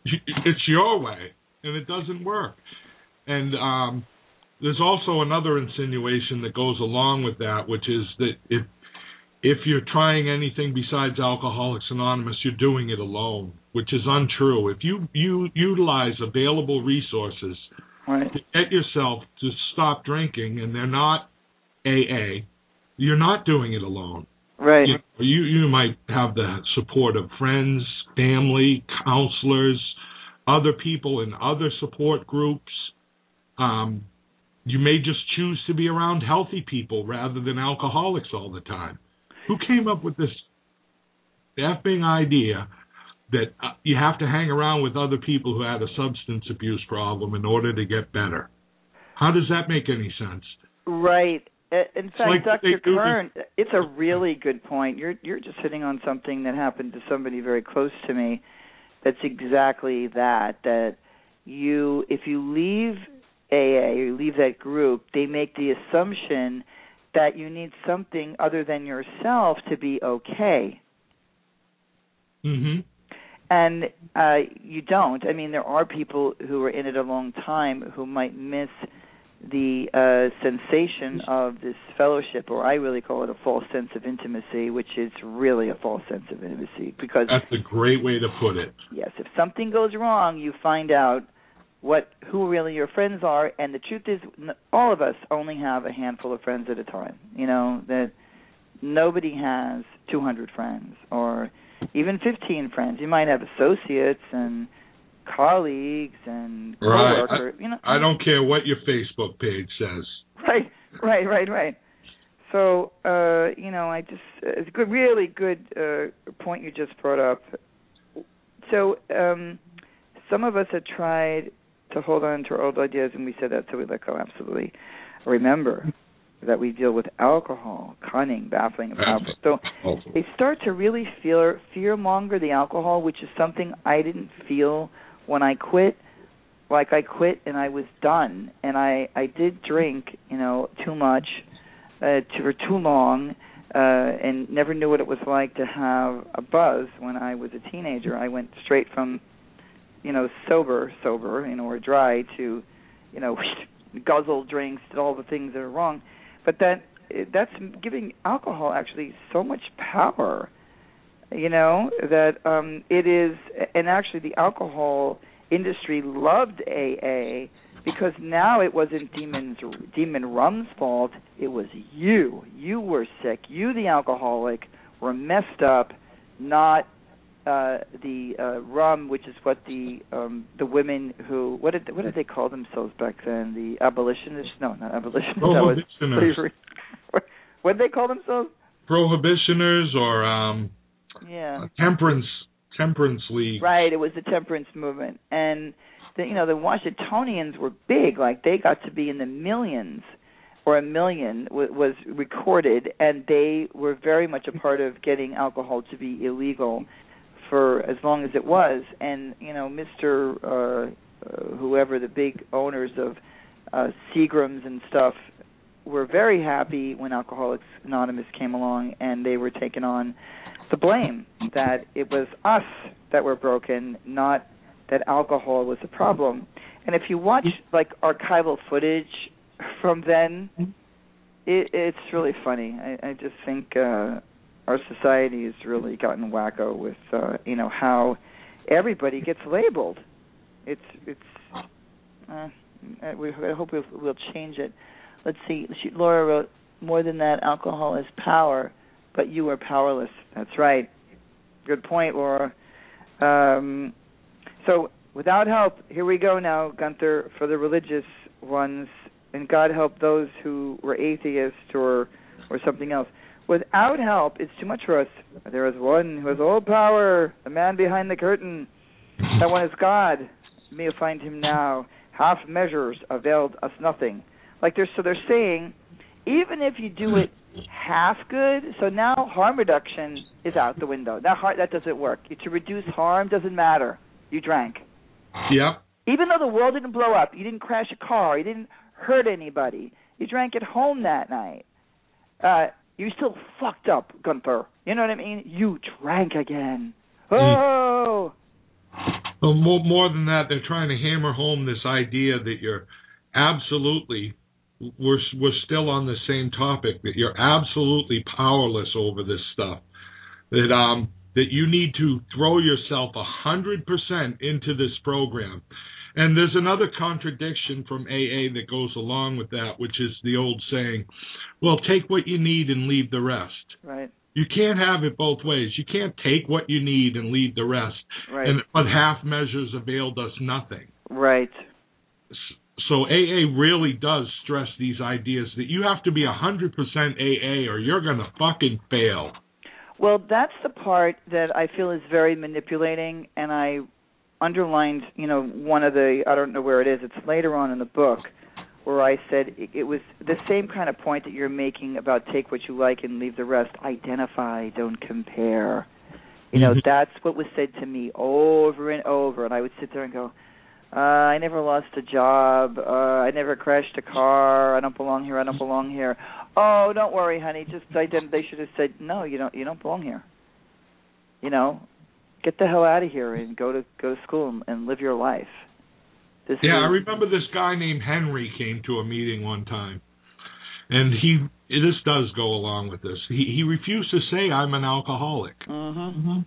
it's your way and it doesn't work. And um, there's also another insinuation that goes along with that, which is that if if you're trying anything besides Alcoholics Anonymous, you're doing it alone, which is untrue. If you you utilize available resources right. to get yourself to stop drinking, and they're not AA, you're not doing it alone. Right. You, you you might have the support of friends, family, counselors, other people in other support groups. Um, you may just choose to be around healthy people rather than alcoholics all the time. Who came up with this effing idea that uh, you have to hang around with other people who had a substance abuse problem in order to get better? How does that make any sense? Right. In fact, like Dr. Kern, it's a really good point. You're you're just hitting on something that happened to somebody very close to me. That's exactly that. That you, if you leave AA or you leave that group, they make the assumption that you need something other than yourself to be okay. Mhm. And uh you don't. I mean, there are people who are in it a long time who might miss the uh, sensation of this fellowship, or I really call it a false sense of intimacy, which is really a false sense of intimacy. Because that's a great way to put it. Yes, if something goes wrong, you find out what who really your friends are, and the truth is, all of us only have a handful of friends at a time. You know that nobody has 200 friends or even 15 friends. You might have associates and colleagues and coworkers. Right. You know, I don't care what your Facebook page says. Right, right, right, right. So, uh, you know, I just it's a good, really good uh, point you just brought up. So, um, some of us have tried to hold on to our old ideas, and we said that, so we let go. Absolutely. Remember that we deal with alcohol, cunning, baffling, and powerful. So they start to really fear fear monger the alcohol, which is something I didn't feel when I quit, like I quit and I was done, and I I did drink, you know, too much, uh, to, for too long, uh, and never knew what it was like to have a buzz when I was a teenager. I went straight from, you know, sober, sober, you know, or dry to, you know, guzzle drinks, did all the things that are wrong, but that that's giving alcohol actually so much power you know that um it is and actually the alcohol industry loved AA because now it wasn't demons demon rum's fault. It was you. You were sick. You the alcoholic were messed up not uh the uh rum which is what the um the women who what did what did they call themselves back then? The abolitionists? No not abolitionists. That was Prohibitioners. what did they call themselves? Prohibitioners or um, yeah. temperance temperance league. right it was the temperance movement. And the you know the washingtonians were big. Like they got to be in the millions or a million w- was recorded and they were very much a part of getting alcohol to be illegal for as long as it was. And you know mr uh, uh whoever the big owners of uh seagrams and stuff were very happy when alcoholics anonymous came along and they were taking on the blame that it was us that were broken not that alcohol was the problem. And if you watch like archival footage from then it it's really funny. I i just think uh our society has really gotten wacko with uh you know how everybody gets labeled. It's it's uh we I hope we'll, we'll change it. Let's see she, laura wrote more than that alcohol is power but you are powerless. That's right. Good point laura. Um so without help here we go now gunther for the religious ones. And god help those who were atheists or or something else without help it's too much for us. There is one who has all power the man behind the curtain. That one is god. May you find him now. Half measures availed us nothing. Like they're so they're saying even if you do it half good so now harm reduction is out the window. That har- that doesn't work. To reduce harm doesn't matter. You drank. Yep. even though the world didn't blow up, you didn't crash a car, you didn't hurt anybody, you drank at home that night. Uh, you're still fucked up, Gunther. You know what I mean? You drank again. Oh, Well, more, more than that, they're trying to hammer home this idea that you're absolutely we're we're still on the same topic that you're absolutely powerless over this stuff. That um that you need to throw yourself a hundred percent into this program. And there's another contradiction from AA that goes along with that, which is the old saying, well, take what you need and leave the rest. right, You can't have it both ways. You can't take what you need and leave the rest. right, And but half measures availed us nothing. right. So AA really does stress these ideas that you have to be 100% AA or you're going to fucking fail. Well, that's the part that I feel is very manipulating, and I underlined, you know, one of the I don't know where it is. It's later on in the book where I said it, it was the same kind of point that you're making about take what you like and leave the rest. Identify, don't compare. You know, Mhm. that's what was said to me over and over, and I would sit there and go. Uh, I never lost a job. Uh, I never crashed a car. I don't belong here. I don't belong here. Oh, don't worry, honey. Just I didn't. They should have said no. You don't. You don't belong here. You know, get the hell out of here and go to go to school and, and live your life. This Yeah, I remember this guy named Henry came to a meeting one time. And he this does go along with this. He he refused to say I'm an alcoholic. Mhm.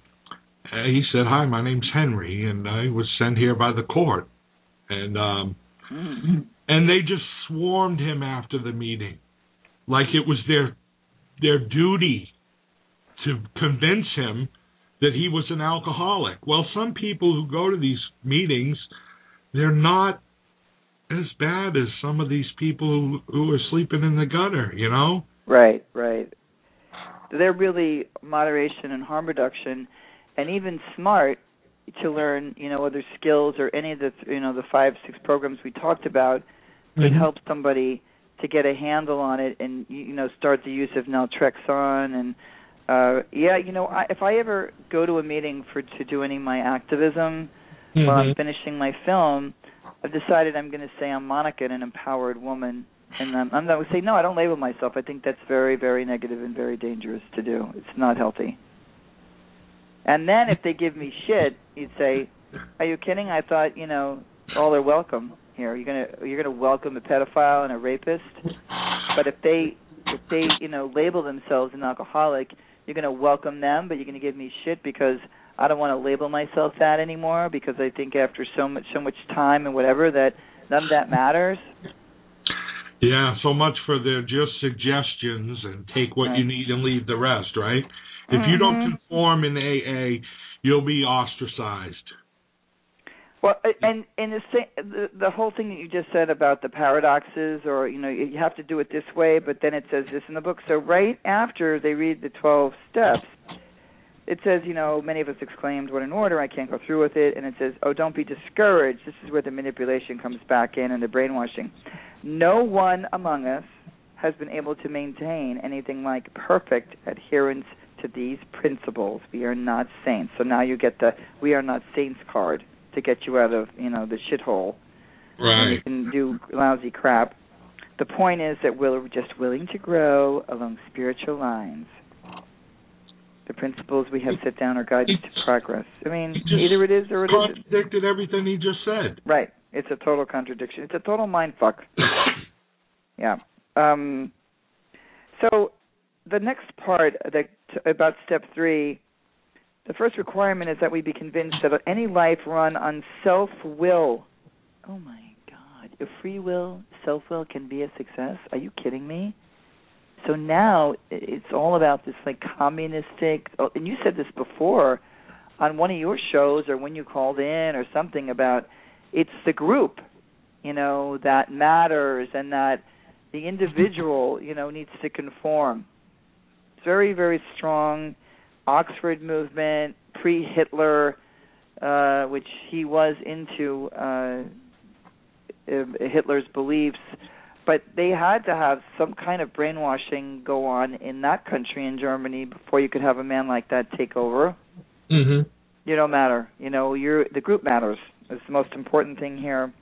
Uh, he said, "Hi, my name's Henry and I was sent here by the court." And um Mhm. and they just swarmed him after the meeting like it was their their duty to convince him that he was an alcoholic well some people who go to these meetings they're not as bad as some of these people who who are sleeping in the gutter you know Right, right. They're really moderation and harm reduction, and even smart to learn, you know, other skills or any of the, you know, the five, six programs we talked about could Mhm. help somebody to get a handle on it and you know start the use of naltrexone and uh yeah you know I, if i ever go to a meeting for to do any of my activism while i'm finishing my film i've decided i'm going to say i'm monica and an empowered woman and um, i'm going to say no i don't label myself. I think that's very very negative and very dangerous to do. It's not healthy. And then if they give me shit you'd say are you kidding? I thought you know all are welcome here. You're going to you're going to welcome a pedophile and a rapist. But if they if they you know label themselves an alcoholic you're going to welcome them but you're going to give me shit because I don't want to label myself that anymore because I think after so much so much time and whatever that none of that matters yeah so much for their just suggestions and take what you need and leave the rest right if you don't Mhm. conform in AA, you'll be ostracized. Well, and and the, same the the whole thing that you just said about the paradoxes, or you know, you have to do it this way, but then it says this in the book. So right after they read the twelve steps, it says, you know, many of us exclaimed, "What an order! I can't go through with it." And it says, "Oh, don't be discouraged. This is where the manipulation comes back in and the brainwashing. No one among us has been able to maintain anything like perfect adherence to these principles. We are not saints. So now you get the "We are not saints" card to get you out of you know the shithole. Right. You can do lousy crap. The point is that we're just willing to grow along spiritual lines. The principles we have set down are guides to progress. I mean, either it is or it isn't. Contradicted everything he just said. Right. It's a total contradiction. It's a total mind fuck. yeah. Um, so the next part that about step three the first requirement is that we be convinced that any life run on self will. Oh my God. If free will, self will can be a success? Are you kidding me? So now it's all about this like communistic. Oh, and you said this before on one of your shows or when you called in or something about it's the group, you know, that matters and that the individual, you know, needs to conform. It's very, very strong Oxford movement, pre-Hitler, uh, which he was into uh, Hitler's beliefs, but they had to have some kind of brainwashing go on in that country in Germany before you could have a man like that take over. Mhm. You don't matter. You know, you're the group matters. It's the most important thing here.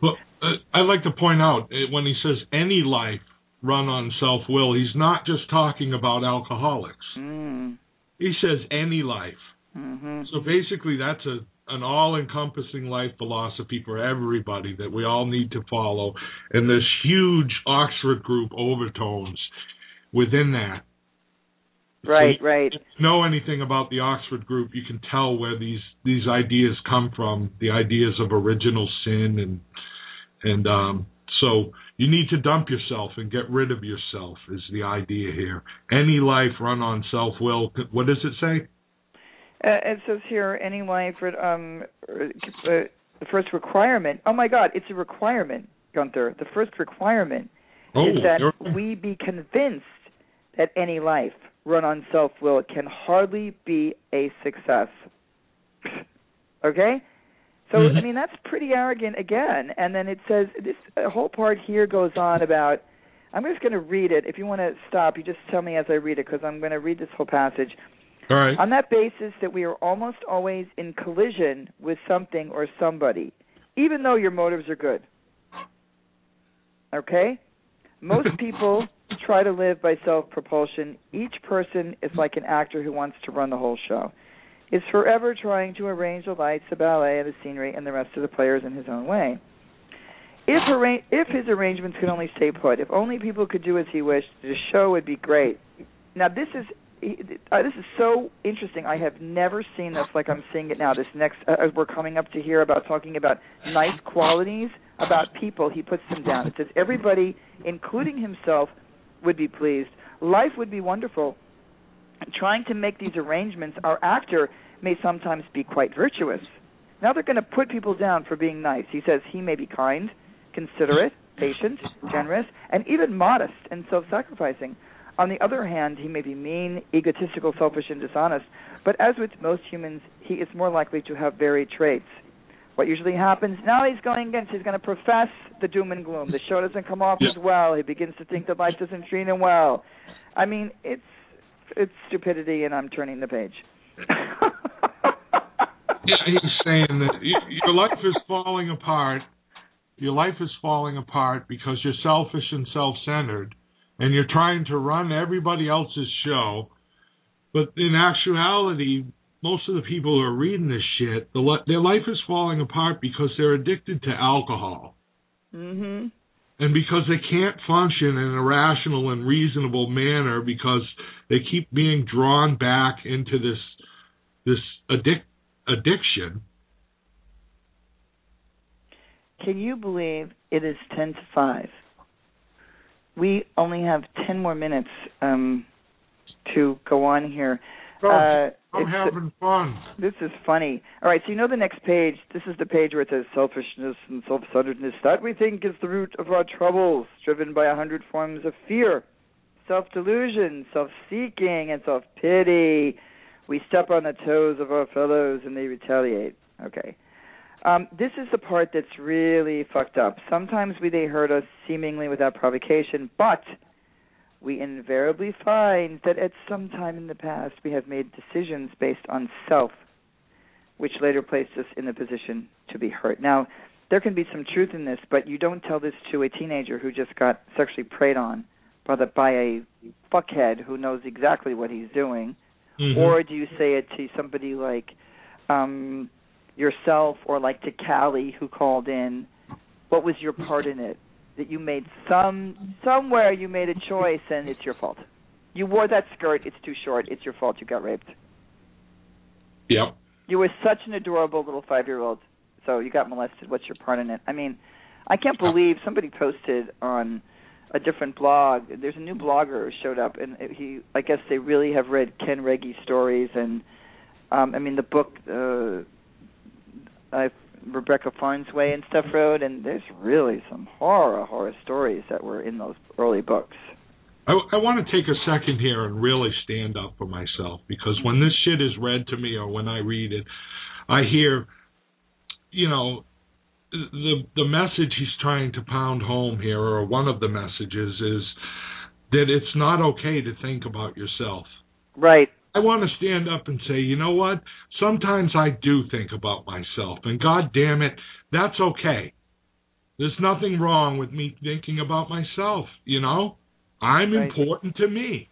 Well, uh, I'd like to point out uh, when he says any life run on self will, he's not just talking about alcoholics. Mm. He says any life. Mm-hmm. So basically, that's a an all encompassing life philosophy for everybody that we all need to follow. And this huge Oxford group overtones within that. Right, so right. know anything about the Oxford group, you can tell where these these ideas come from, the ideas of original sin and and um so you need to dump yourself and get rid of yourself is the idea here. Any life run on self will. What does it say? Uh, it says here any life um uh, the first requirement. Oh my God, it's a requirement, Gunther. The first requirement oh, is that we be convinced that any life run on self will can hardly be a success. okay? So Mhm. I mean that's pretty arrogant again. And then it says this whole part here goes on about I'm just going to read it. If you want to stop, you just tell me as I read it because I'm going to read this whole passage. all right. On that basis that we are almost always in collision with something or somebody, even though your motives are good. Okay? Most people try to live by self propulsion. Each person is like an actor who wants to run the whole show. Is forever trying to arrange the lights, the ballet, and the scenery, and the rest of the players in his own way. If arra- if his arrangements could only stay put, if only people could do as he wished, the show would be great. Now this is uh, this is so interesting. I have never seen this like I'm seeing it now. This next, uh, as we're coming up to here about talking about nice qualities about people, he puts them down. It says everybody, including himself, would be pleased. Life would be wonderful. Trying to make these arrangements, our actor may sometimes be quite virtuous. Now they're going to put people down for being nice. He says he may be kind, considerate, patient, generous, and even modest and self-sacrificing. On the other hand, he may be mean, egotistical, selfish, and dishonest, but as with most humans, he is more likely to have varied traits. What usually happens now he's going against he's going to profess the doom and gloom. The show doesn't come off Yeah. as well. He begins to think that life doesn't treat him well. I mean, it's it's stupidity and I'm turning the page. Yeah, he's saying that your life is falling apart. Your life is falling apart because you're selfish and self-centered, and you're trying to run everybody else's show. But in actuality, most of the people who are reading this shit, their life is falling apart because they're addicted to alcohol, mhm. And because they can't function in a rational and reasonable manner because they keep being drawn back into this this addic- addiction. Can you believe it is 10 to 5? We only have 10 more minutes um, to go on here. Uh, I'm having fun. This is funny. All right, so you know the next page. This is the page where it says selfishness and self-centeredness that we think is the root of our troubles, driven by a hundred forms of fear, self-delusion, self-seeking, and self-pity. We step on the toes of our fellows and they retaliate. Okay. Um, this is the part that's really fucked up. Sometimes we they hurt us seemingly without provocation, but we invariably find that at some time in the past we have made decisions based on self, which later placed us in the position to be hurt. Now, there can be some truth in this, but you don't tell this to a teenager who just got sexually preyed on by, the, by a fuckhead who knows exactly what he's doing, Mhm. or do you say it to somebody like um, yourself or like to Callie who called in? What was your part in it? That you made some somewhere you made a choice and it's your fault. You wore that skirt, it's too short, it's your fault you got raped. Yep. You were such an adorable little five year old, so you got molested. What's your part in it? I mean, I can't believe somebody posted on a different blog. There's a new blogger who showed up, and he, I guess they really have read Ken Ragge's stories, and um I mean the book uh, I Rebecca Fransway and stuff wrote, and there's really some horror horror stories that were in those early books. I, I want to take a second here and really stand up for myself because when this shit is read to me or when I read it, I hear, you know, the the message he's trying to pound home here, or one of the messages, is that it's not okay to think about yourself. Right. I want to stand up and say, you know what? Sometimes I do think about myself, and God damn it, that's okay. There's nothing wrong with me thinking about myself, you know? I'm Right. important to me.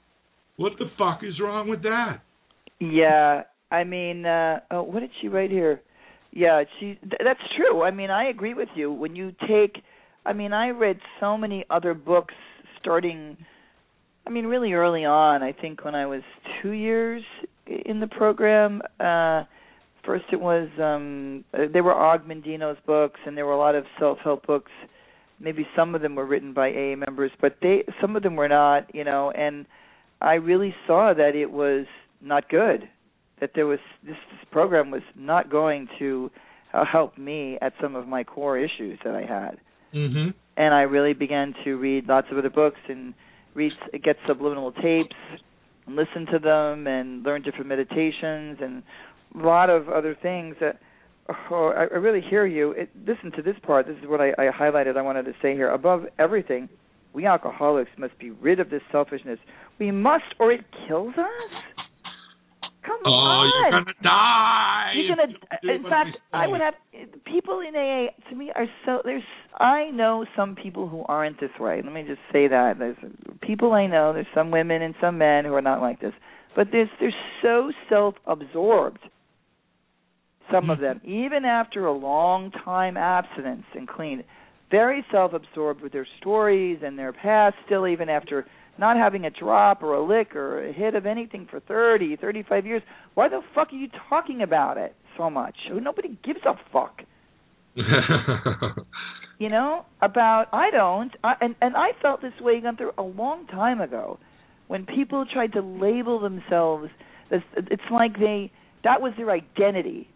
What the fuck is wrong with that? Yeah, I mean, uh oh, what did she write here? Yeah, she th- that's true. I mean, I agree with you. When you take I mean, I read so many other books starting I mean, really early on. I think when I was 2 years in the program, uh first it was um uh, they were Og Mandino's books and there were a lot of self-help books. Maybe some of them were written by AA members, but they some of them were not, you know, and I really saw that it was not good that there was this, this program was not going to uh, help me at some of my core issues that I had. Mhm. And I really began to read lots of other books and read get subliminal tapes and listen to them and learn different meditations and a lot of other things that oh, I, I really hear you. It, listen to this part. This is what I, I highlighted. I wanted to say here. Above everything, we alcoholics must be rid of this selfishness. We must, or it kills us. Come Oh, on. you're gonna die. You're gonna. you In fact, I I would have people in AA. To me, are so there's. I know some people who aren't this way. Let me just say that there's people I know. There's some women and some men who are not like this, but there's they're so self-absorbed. Some of them, even after a long time abstinence and clean, very self-absorbed with their stories and their past. Still, even after not having a drop or a lick or a hit of anything for 30, 35 years, why the fuck are you talking about it so much? Nobody gives a fuck. You know about I don't, I, and and I felt this way Gunther a long time ago, when people tried to label themselves. As, it's like they that was their identity.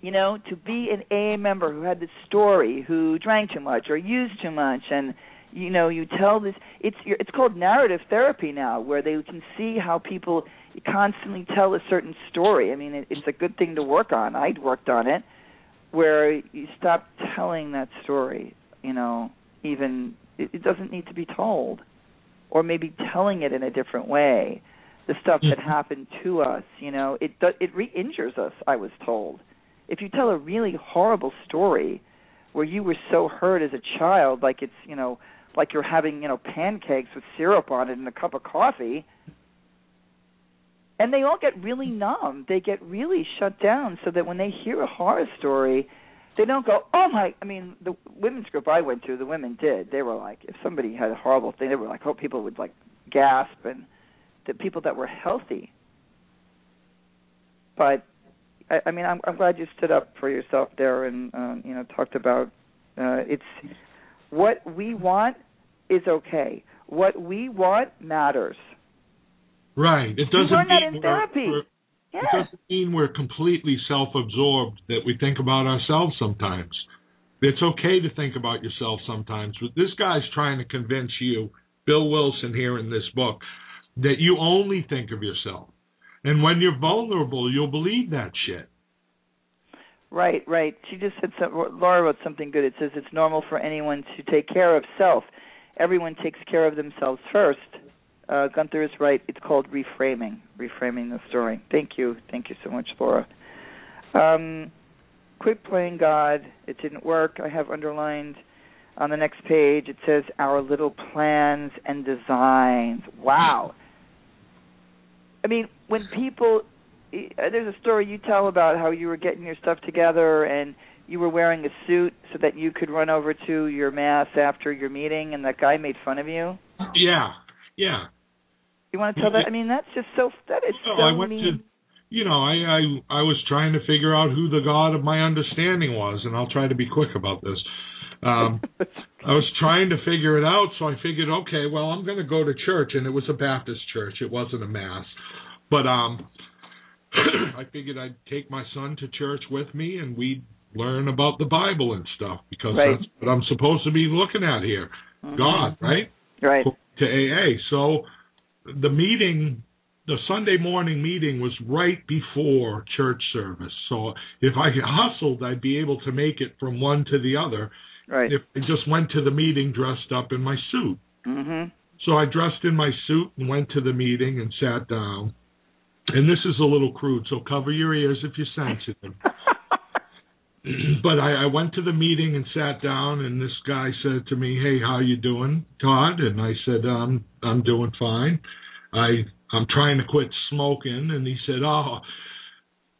You know, to be an AA member who had this story, who drank too much or used too much, and you know, you tell this. It's it's called narrative therapy now, where they can see how people constantly tell a certain story. I mean, it, it's a good thing to work on. I'd worked on it, where you stop telling that story. You know, even it, it doesn't need to be told, or maybe telling it in a different way. The stuff that hmm. happened to us, you know, it it re-injures us. I was told. If you tell a really horrible story where you were so hurt as a child, like it's you know, like you're having you know pancakes with syrup on it and a cup of coffee, and they all get really numb. They get really shut down, so that when they hear a horror story, they don't go, "Oh my!" I mean, the women's group I went to, the women did. They were like, if somebody had a horrible thing, they were like, "Hope people would like gasp," and the people that were healthy. But I, I mean, I'm, I'm glad you stood up for yourself there, and uh, you know, talked about uh, it's what we want is okay. What we want matters. Right. It doesn't learn that mean in we're- therapy. Yeah. It doesn't mean we're completely self-absorbed that we think about ourselves sometimes. It's okay to think about yourself sometimes, but this guy's trying to convince you, Bill Wilson here in this book, that you only think of yourself. And when you're vulnerable, you'll believe that shit. Right, right. She just said some, Laura wrote something good. It says it's normal for anyone to take care of self. Everyone takes care of themselves first. Uh, Gunther is right. It's called reframing, reframing the story. Thank you, thank you so much, Laura. Um, quit playing God. It didn't work. I have underlined on the next page. It says our little plans and designs. Wow. I mean, when people uh, there's a story you tell about how you were getting your stuff together and you were wearing a suit so that you could run over to your mass after your meeting and that guy made fun of you. Yeah, yeah. You want to tell that? I mean, that's just so that is No, so I went mean. to, you know, I, I I was trying to figure out who the God of my understanding was, and I'll try to be quick about this. Um, I was trying to figure it out, so I figured, okay, well, I'm going to go to church, and it was a Baptist church. It wasn't a mass, but um, I figured I'd take my son to church with me, and we'd learn about the Bible and stuff because Right. that's what I'm supposed to be looking at here. Mhm. God, right? Right. to AA. So the meeting, the Sunday morning meeting was right before church service. So if I hustled, I'd be able to make it from one to the other Right. if I just went to the meeting dressed up in my suit. Mm-hmm. So I dressed in my suit and went to the meeting and sat down. And this is a little crude, so cover your ears if you're sensitive. but I, I went to the meeting and sat down, and this guy said to me, "Hey, how you doing, Todd?" And I said, "I'm I'm doing fine. I I'm trying to quit smoking." And he said, "Oh."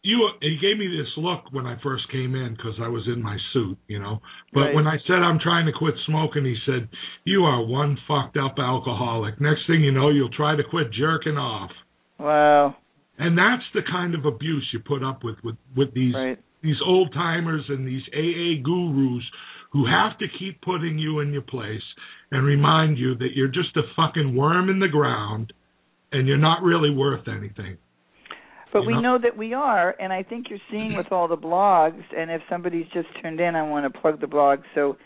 You, he gave me this look when I first came in because I was in my suit, you know. But Right. when I said I'm trying to quit smoking, he said, "You are one fucked up alcoholic. Next thing you know, you'll try to quit jerking off." wow. And that's the kind of abuse you put up with with with these Right. These old timers and these AA gurus who have to keep putting you in your place and remind you that you're just a fucking worm in the ground and you're not really worth anything. But You we know? know that we are, and I think you're seeing with all the blogs. And if somebody's just tuned in, I want to plug the blog. So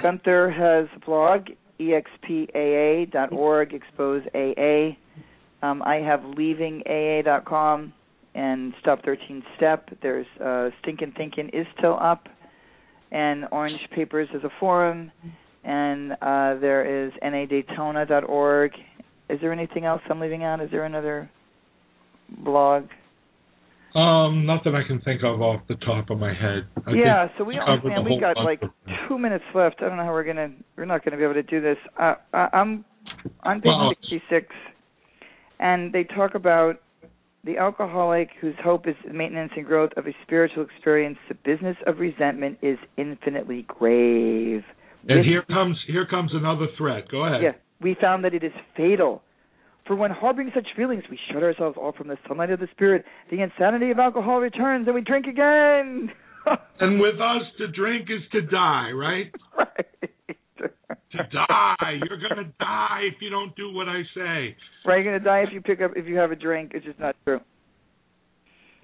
Gunther has a blog, expaa.org, expose AA. Um, I have leavingaa.com and Stop 13 Step. There's uh, Stinkin' Thinkin' is still up, and Orange Papers is a forum, and uh, there is nadaytona.org. Is there anything else I'm leaving out? Is there another blog? Um, not that I can think of off the top of my head. I yeah, so we we only covered man, we got like bunch of them. two minutes left. I don't know how we're gonna we're not gonna be able to do this. Uh, I, I'm on page Well, sixty six, and they talk about the alcoholic whose hope is the maintenance and growth of a spiritual experience. The business of resentment is infinitely grave. And This- here comes here comes another threat. Go ahead. yeah, we found that it is fatal. For when harboring such feelings, we shut ourselves off from the sunlight of the spirit. The insanity of alcohol returns, and we drink again. And with us, to drink is to die, right? right. To die. You're gonna die if you don't do what I say. Right, you're gonna die if you pick up if you have a drink. It's just not true.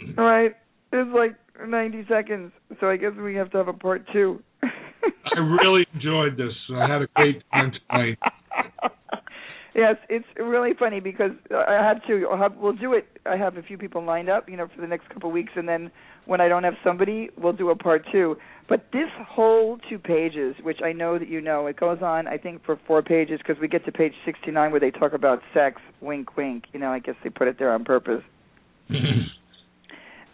Mm. All right, it's like 90 seconds, so I guess we have to have a part two. I really enjoyed this. I had a great time tonight. yes, it's really funny because I have to. I'll have, we'll do it. I have a few people lined up, you know, for the next couple of weeks, and then when I don't have somebody, we'll do a part two. But this whole two pages, which I know that you know, it goes on, I think, for four pages because we get to page 69 where they talk about sex. Wink, wink. You know, I guess they put it there on purpose.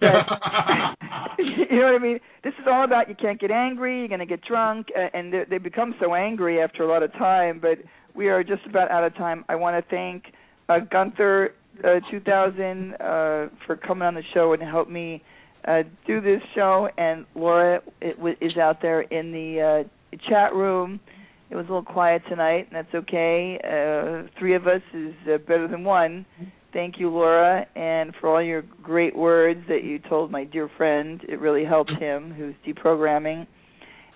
But, you know what I mean? This is all about you can't get angry, you're going to get drunk, and they, they become so angry after a lot of time. But we are just about out of time. I want to thank uh, Gunther uh, 2000 uh, for coming on the show and help me uh, do this show. And Laura w- is out there in the uh, chat room. It was a little quiet tonight, and that's okay. Uh, three of us is uh, better than one. Thank you, Laura, and for all your great words that you told my dear friend. It really helped him, who's deprogramming.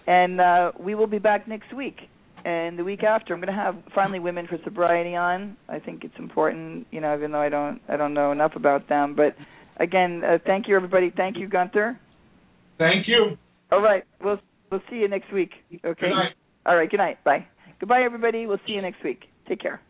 And uh, we will be back next week. and the week after I'm going to have finally women for sobriety on. I think it's important, you know, even though I don't I don't know enough about them. But again, uh, thank you everybody. Thank you, Gunther. Thank you. All right, we'll we'll see you next week. Okay. All right. Good night. Bye. Goodbye, everybody. We'll see you next week. Take care.